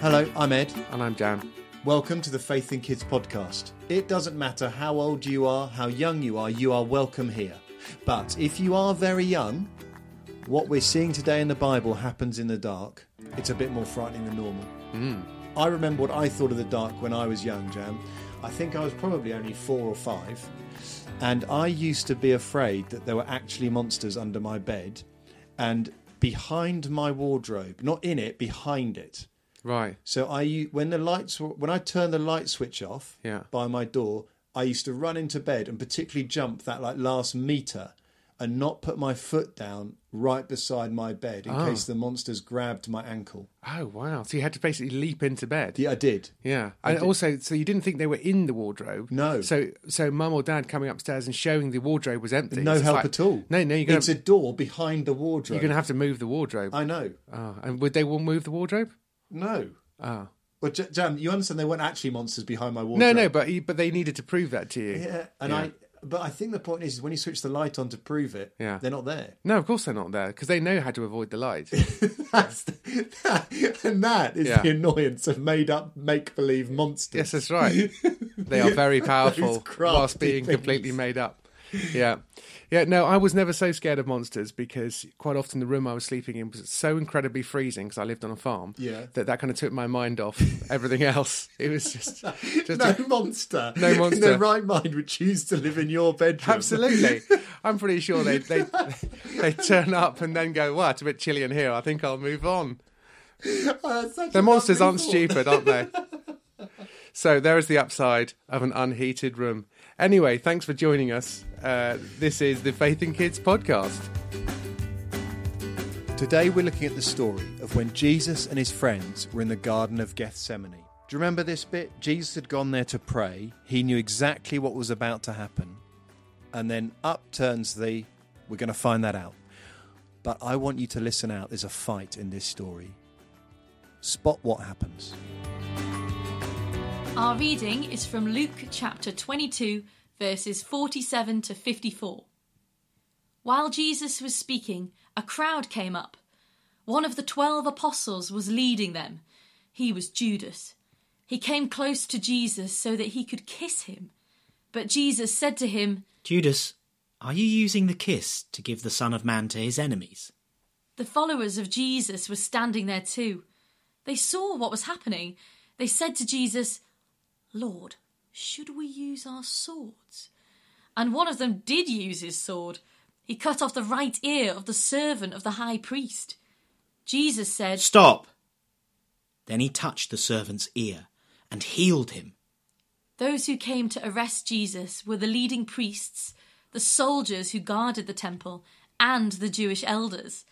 Hello, I'm Ed. And I'm Jan. Welcome to the Faith in Kids podcast. It doesn't matter how old you are, how young you are, you are welcome here. But if you are very young, what we're seeing today in the Bible happens in the dark. It's a bit more frightening than normal. Mm. I remember what I thought of the dark when I was young, Jan. I think I was probably only four or five. And I used to be afraid that there were actually monsters under my bed and behind my wardrobe, not in it, behind it. Right. So I when the lights were, when I turned the light switch off Yeah. by my door, I used to run into bed and particularly jump that like last meter and not put my foot down right beside my bed in Ah. case the monsters grabbed my ankle. Oh, wow. So you had to basically leap into bed. Yeah, I did. Yeah. And did. also, so you didn't think they were in the wardrobe? No. So, so mum or dad coming upstairs and showing the wardrobe was empty. No It's help like- at all. No, no, you're gonna, It's a door behind the wardrobe. you're going to have to move the wardrobe. I know. Oh, and would they all move the wardrobe? No. Oh. But J- Jan, you understand they weren't actually monsters behind my wardrobe. No, no, but he- but they needed to prove that to you. yeah, and Yeah. I. But I think the point is, is when you switch the light on to prove it, Yeah. they're not there. No, of course they're not there because they know how to avoid the light. That's the, and that is Yeah. the annoyance of made up make believe monsters. yes, that's right. They are very powerful whilst being things. completely made up. Yeah. Yeah, no, I was never so scared of monsters because quite often the room I was sleeping in was so incredibly freezing because I lived on a farm Yeah. that that kind of took my mind off everything else. It was just, just no a- monster, No in monster. their right mind would choose to live in your bedroom. Absolutely. I'm pretty sure they they they turn up and then go, well, it's a bit chilly in here. I think I'll move on. Oh, The monsters aren't thought. stupid, aren't they? so there is the upside of an unheated room. Anyway, thanks for joining us. Uh, this is the Faith in Kids podcast. Today we're looking at the story of when Jesus and his friends were in the Garden of Gethsemane. Do you remember this bit? Jesus had gone there to pray. He knew exactly what was about to happen. And then up turns the, we're going to find that out. But I want you to listen out. There's a fight in this story. Spot what happens. Our reading is from Luke chapter 22, verses 47 to 54. While Jesus was speaking, a crowd came up. One of the twelve apostles was leading them. He was Judas. He came close to Jesus so that he could kiss him. But Jesus said to him, Judas, are you using the kiss to give the Son of Man to his enemies? The followers of Jesus were standing there too. They saw what was happening. They said to Jesus, Lord, should we use our swords? And one of them did use his sword. He cut off the right ear of the servant of the high priest. Jesus said, Stop! Then he touched the servant's ear and healed him. Those who came to arrest Jesus were the leading priests, the soldiers who guarded the temple, and the Jewish elders.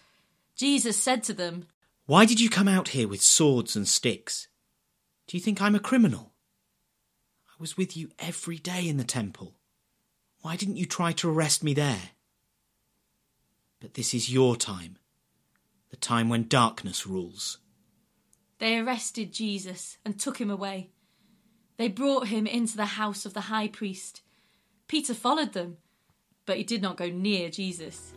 Jesus said to them, Why did you come out here with swords and sticks? Do you think I'm a criminal? I was with you every day in the temple. Why didn't you try to arrest me there? But this is your time, the time when darkness rules. They arrested Jesus and took him away. They brought him into the house of the high priest. Peter followed them, but he did not go near Jesus.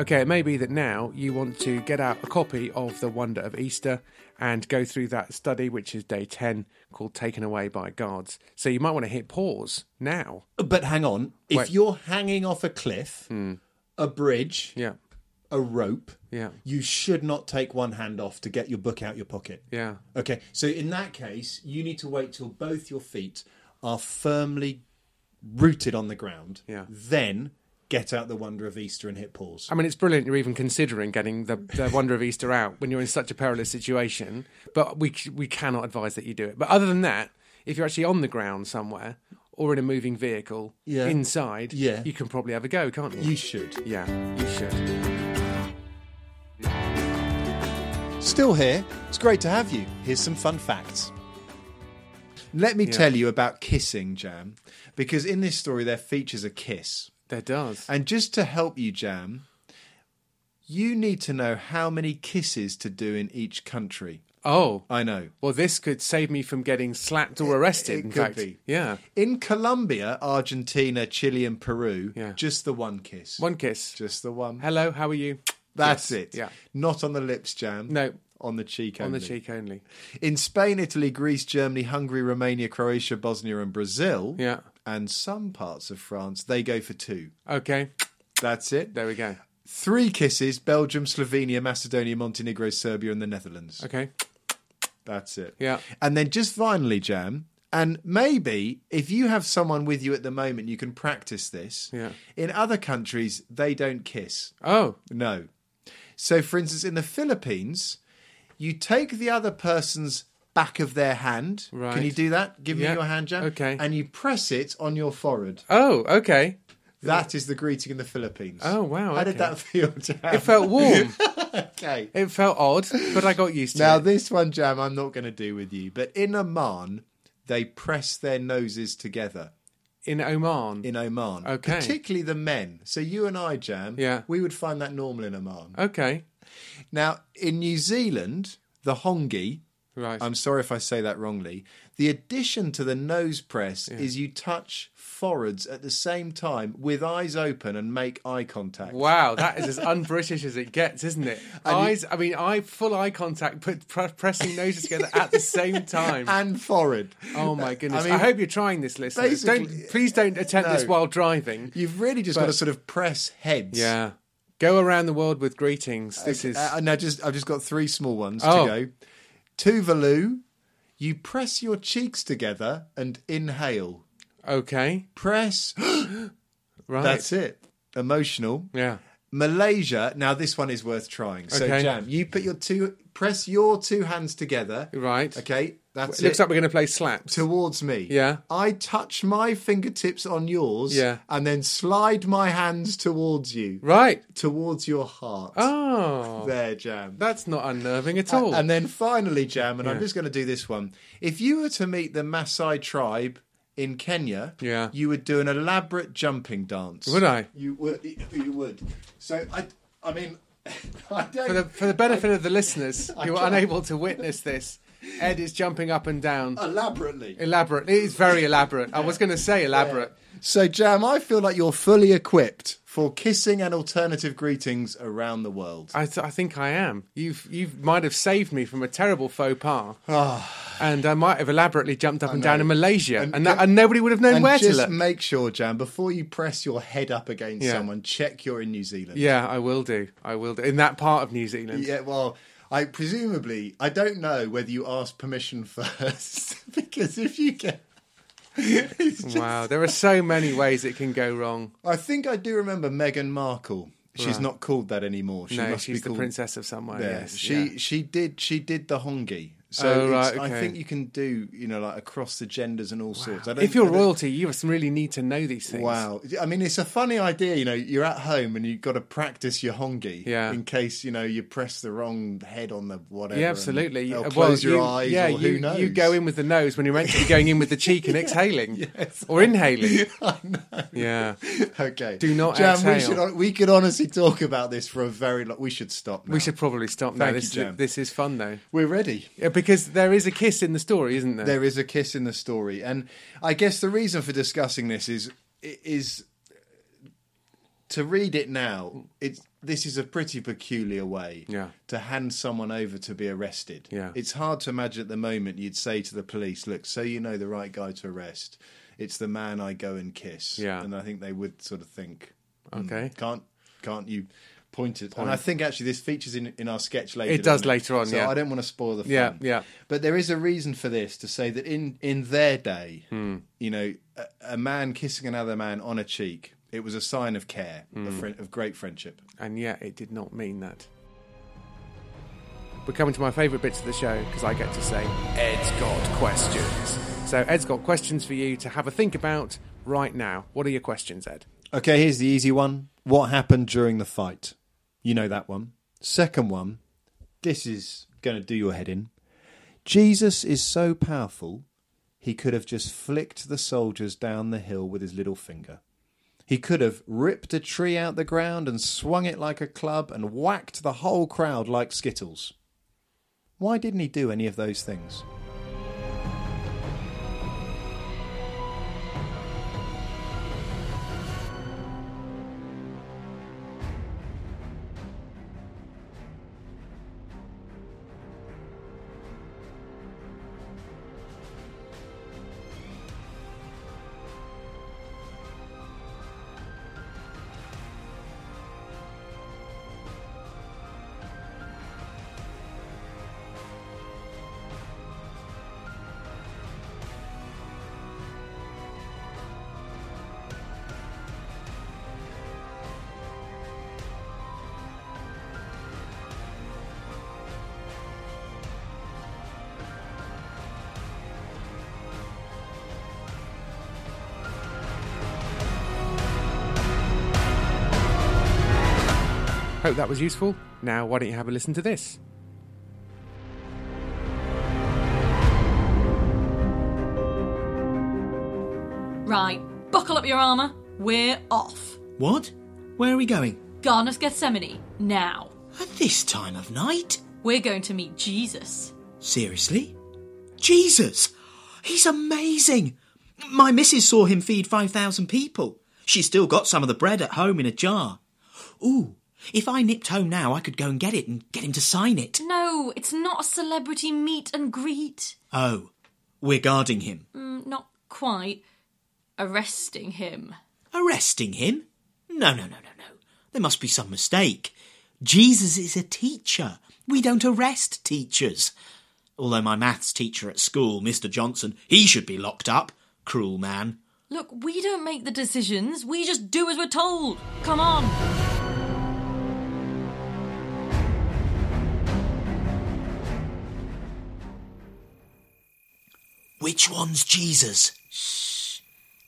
Okay, it may be that now you want to get out a copy of The Wonder of Easter and go through that study, which is day 10, called Taken Away by Guards. So you might want to hit pause now. But hang on. If you're hanging off a cliff, hmm. a bridge, Yeah, a rope, yeah, you should not take one hand off to get your book out your pocket. yeah. Okay, so in that case, you need to wait till both your feet are firmly rooted on the ground. Yeah. Then get out the wonder of Easter and hit pause. I mean, it's brilliant you're even considering getting the, the Wonder of Easter out when you're in such a perilous situation, but we, we cannot advise that you do it. But other than that, if you're actually on the ground somewhere or in a moving vehicle Yeah. inside, Yeah. you can probably have a go, can't you? You should. Yeah, you should. Still here. It's great to have you. Here's some fun facts. Let me tell you about kissing, Jam, because in this story there features a kiss. There does. And just to help you, Jam, you need to know how many kisses to do in each country. Oh, I know. well, this could save me from getting slapped or arrested. it in could fact, be. yeah, In Colombia, Argentina, Chile, and Peru, Yeah. just the one kiss. one kiss. Just the one. Hello, how are you? That's Yes, it. Yeah. Not on the lips, Jam. No. On the cheek on the cheek only. In Spain, Italy, Greece, Germany, Hungary, Romania, Croatia, Bosnia, and Brazil, Yeah. And some parts of France, they go for two. Okay. That's it. There we go. Three kisses Belgium, Slovenia, Macedonia, Montenegro, Serbia, and the Netherlands. Okay. That's it. Yeah. And then just finally, Jam, and maybe if you have someone with you at the moment, you can practice this. Yeah. In other countries, they don't kiss. Oh. No. So, for instance, in the Philippines, you take the other person's back of their hand. Right. Can you do that? Give Yeah. me your hand, Jam. Okay. And you press it on your forehead. Oh. Okay. That is the greeting in the Philippines. Oh, wow, How did that feel, Jam? It felt warm. okay. it felt odd, but I got used to Now, it. Now this one, Jam, I'm not going to do with you. But in Oman, they press their noses together. In Oman. In Oman. Okay. Particularly the men. So you and I, Jam, Yeah. we would find that normal in Oman. Okay. Now, in New Zealand, the hongi, Right. I'm sorry if I say that wrongly, the addition to the nose press is you touch foreheads at the same time with eyes open and make eye contact. Wow, that is as un-British as it gets, isn't it? And you- Eyes, I mean, eye, full eye contact, pr- pressing noses together at the same time. And forehead. oh my goodness! I, mean, hope you're trying this, listeners. Don't, please don't attempt this while driving. You've really just got to sort of press heads. Yeah, go around the world with greetings. This is Uh, no, just I've just got three small ones Oh. to go. Tuvalu, you press your cheeks together and inhale. okay, Press. right? That's it. Emotional. Yeah, Malaysia. Now this one is worth trying. So Okay. Jam, you put your two press your two hands together. right. Okay, that's It looks it. like we're going to play slaps. towards me. Yeah. I touch my fingertips on yours. Yeah. And then slide my hands towards you. Right. Towards your heart. Oh, There, Jam. that's not unnerving at all. And then finally, Jam, and I'm just going to do this one. If you were to meet the Maasai tribe in Kenya, Yeah. you would do an elaborate jumping dance. Would I? You would. You would. So I, I mean, I don't. For the, for the benefit of the listeners who are unable to witness this, Ed is jumping up and down. elaborately. Elaborate. It is very elaborate. I was going to say elaborate. So, Jam, I feel like you're fully equipped for kissing and alternative greetings around the world. I, th- I think I am. You've you might have saved me from a terrible faux pas, ah. and I might have elaborately jumped up and down in Malaysia, And and, that, and nobody would have known and where to look. make sure, Jam, before you press your head up against Yeah. someone, check you're in New Zealand. yeah, I will do. I will do in that part of New Zealand. Yeah, well, I presumably I don't know whether you asked permission first because if you get, just- Wow, there are so many ways it can go wrong. I think I do remember Meghan Markle. She's Right. not called that anymore. She no, must she's be the princess of somewhere. Yeah, yes, she yeah. she did she did the hongi. So Oh, right, I think you can do you know like across the genders and all sorts. I don't, If you're royalty, you must really need to know these things. Wow, I mean it's a funny idea. You know, you're at home and you've got to practice your hongi, Yeah. in case you know you press the wrong head on the whatever. Yeah, absolutely. or Well, close your you- eyes. Yeah, or you, who knows? you go in with the nose when you're meant to be going in with the cheek and exhaling, Yes. or inhaling. I know. Yeah. Okay. Do not Jam, we should we could honestly talk about this for a very long. We should stop now. We should probably stop now. Thank This, you, is, Jam. this is fun though, We're ready. Yeah, because there is a kiss in the story, isn't there? There is a kiss in the story, and I guess the reason for discussing this is is to read it now. It's this is a pretty peculiar way Yeah. to hand someone over to be arrested. Yeah. It's hard to imagine at the moment you'd say to the police, "Look, so you know the right guy to arrest. It's the man I go and kiss." Yeah. and I think they would sort of think, "Hmm, Okay. can't can't you?" Point it, and I think actually this features in in our sketch later. It does doesn't later on, So yeah. I don't want to spoil the fun. Yeah, yeah. But there is a reason for this to say that in in their day, Hmm. you know, a, a man kissing another man on a cheek, it was a sign of care, of, friend, of great friendship. and yet it did not mean that. We're coming to my favourite bits of the show because I get to say, Ed's got questions. So, Ed's got questions for you to have a think about right now. What are your questions, Ed? Okay, here's the easy one. What happened during the fight? You know that one. Second one. This is going to do your head in. Jesus is so powerful, he could have just flicked the soldiers down the hill with his little finger. He could have ripped a tree out the ground and swung it like a club and whacked the whole crowd like skittles. Why didn't he do any of those things? Hope that was useful. Now, why don't you have a listen to this? Right, buckle up your armour. We're off. What? Where are we going? Garden of Gethsemane, now. At this time of night? We're going to meet Jesus. Seriously? Jesus! He's amazing! My missus saw him feed 5,000 people. She's still got some of the bread at home in a jar. Ooh, if I nipped home now, I could go and get it and get him to sign it. No, it's not a celebrity meet and greet. Oh, we're guarding him. Mm, not quite. Arresting him. Arresting him? No, no, no, no, no. There must be some mistake. Jesus is a teacher. We don't arrest teachers. Although my maths teacher at school, Mr. Johnson, he should be locked up. Cruel man. Look, we don't make the decisions. We just do as we're told. Come on. Which one's Jesus? Shh.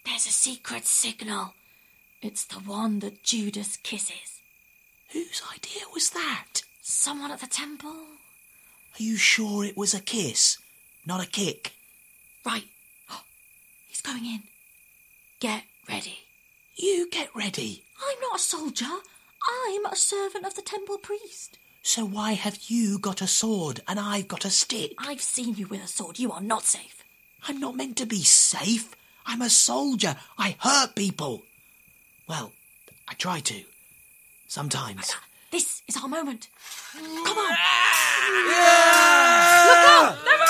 There's a secret signal. It's the one that Judas kisses. Whose idea was that? Someone at the temple? Are you sure it was a kiss, not a kick? Right. Oh, he's going in. Get ready. You get ready. I'm not a soldier. I'm a servant of the temple priest. So why have you got a sword and I've got a stick? I've seen you with a sword. You are not safe. I'm not meant to be safe. I'm a soldier. I hurt people. Well, I try to. Sometimes. Uh, this is our moment. Come on. Look out! They're on!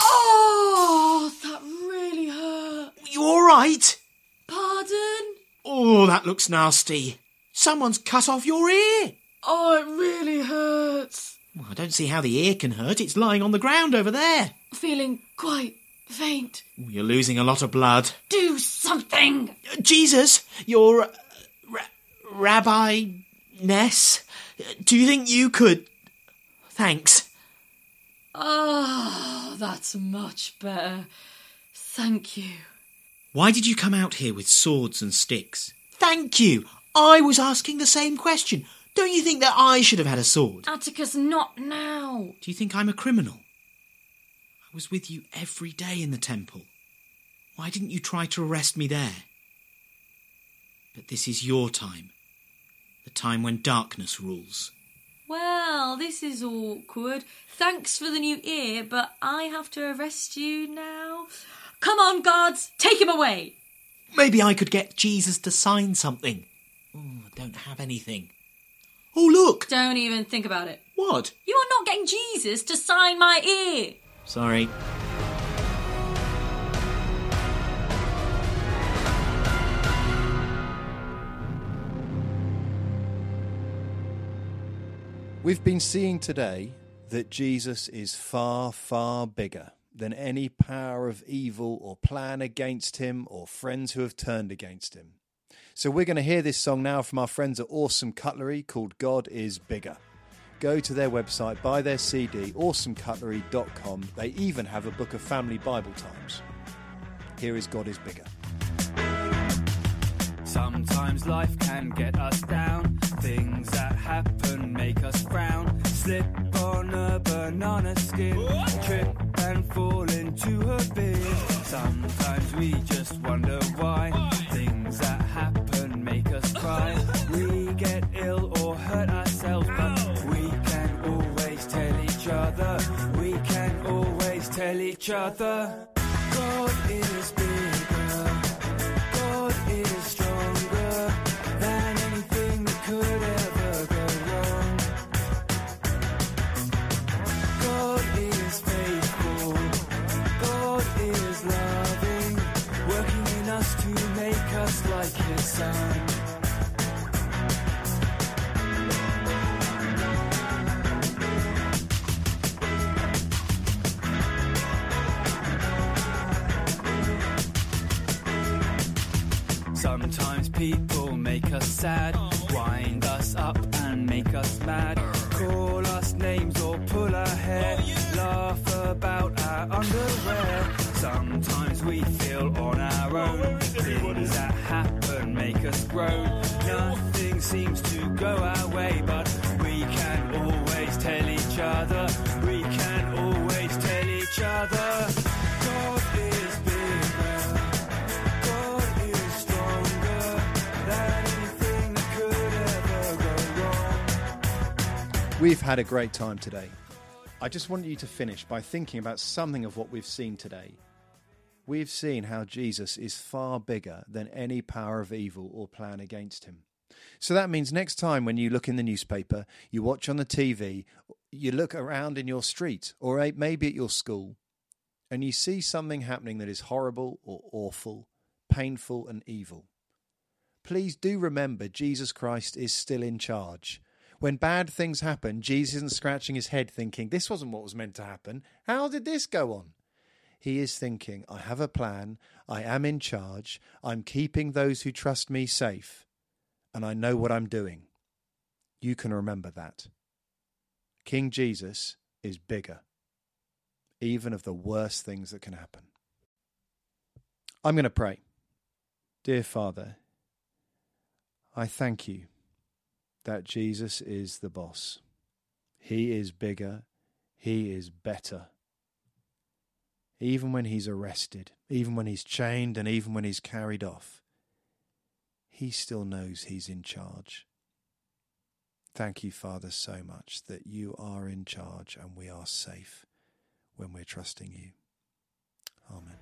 Oh, that really hurt. You alright? Pardon? Oh, that looks nasty. Someone's cut off your ear. Oh, it really hurts. Well, I don't see how the ear can hurt. It's lying on the ground over there. Feeling quite faint. You're losing a lot of blood. Do something! Uh, Jesus, your uh, ra- Rabbi Ness, do you think you could? Thanks. Oh, that's much better. Thank you. Why did you come out here with swords and sticks? Thank you. I was asking the same question. Don't you think that I should have had a sword? Atticus, not now. Do you think I'm a criminal? I was with you every day in the temple. Why didn't you try to arrest me there? But this is your time. The time when darkness rules. Well, this is awkward. Thanks for the new ear, but I have to arrest you now. Come on, guards, take him away. Maybe I could get Jesus to sign something. Oh, I don't have anything. Oh, look! Don't even think about it. What? You are not getting Jesus to sign my ear. Sorry. We've been seeing today that Jesus is far, far bigger than any power of evil or plan against him or friends who have turned against him. So we're going to hear this song now from our friends at Awesome Cutlery called God is Bigger. Go to their website, buy their CD, awesomecutlery.com. They even have a book of family Bible times. Here is God is Bigger. Sometimes life can get us down. Things that happen make us frown. Slip on a banana skin, trip and fall into a bin. Sometimes each other. God is bigger. God is stronger than anything that could ever go wrong. God is faithful. God is loving, working in us to make us like His Son. Sad, wind us up and make us mad, call us names or pull our hair, laugh about our underwear. Sometimes we feel on our own, things that happen make us grow. Nothing's seems to go our way, but we can always tell each other. We've had a great time today. I just want you to finish by thinking about something of what we've seen today. We've seen how Jesus is far bigger than any power of evil or plan against him. So that means next time when you look in the newspaper, you watch on the TV, you look around in your street or maybe at your school, and you see something happening that is horrible or awful, painful and evil. Please do remember Jesus Christ is still in charge. When bad things happen, Jesus isn't scratching his head thinking, This wasn't what was meant to happen. How did this go on? He is thinking, I have a plan, I am in charge, I'm keeping those who trust me safe, and I know what I'm doing. You can remember that. King Jesus is bigger, even of the worst things that can happen. I'm going to pray. Dear Father, I thank you that Jesus is the boss. He is bigger. He is better. Even when he's arrested, even when he's chained, and even when he's carried off, he still knows he's in charge. Thank you, Father, so much that you are in charge and we are safe when we're trusting you. Amen.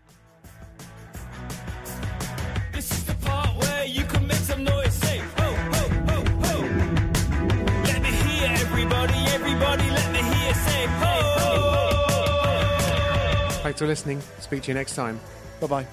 for listening. Speak to you next time. Bye bye.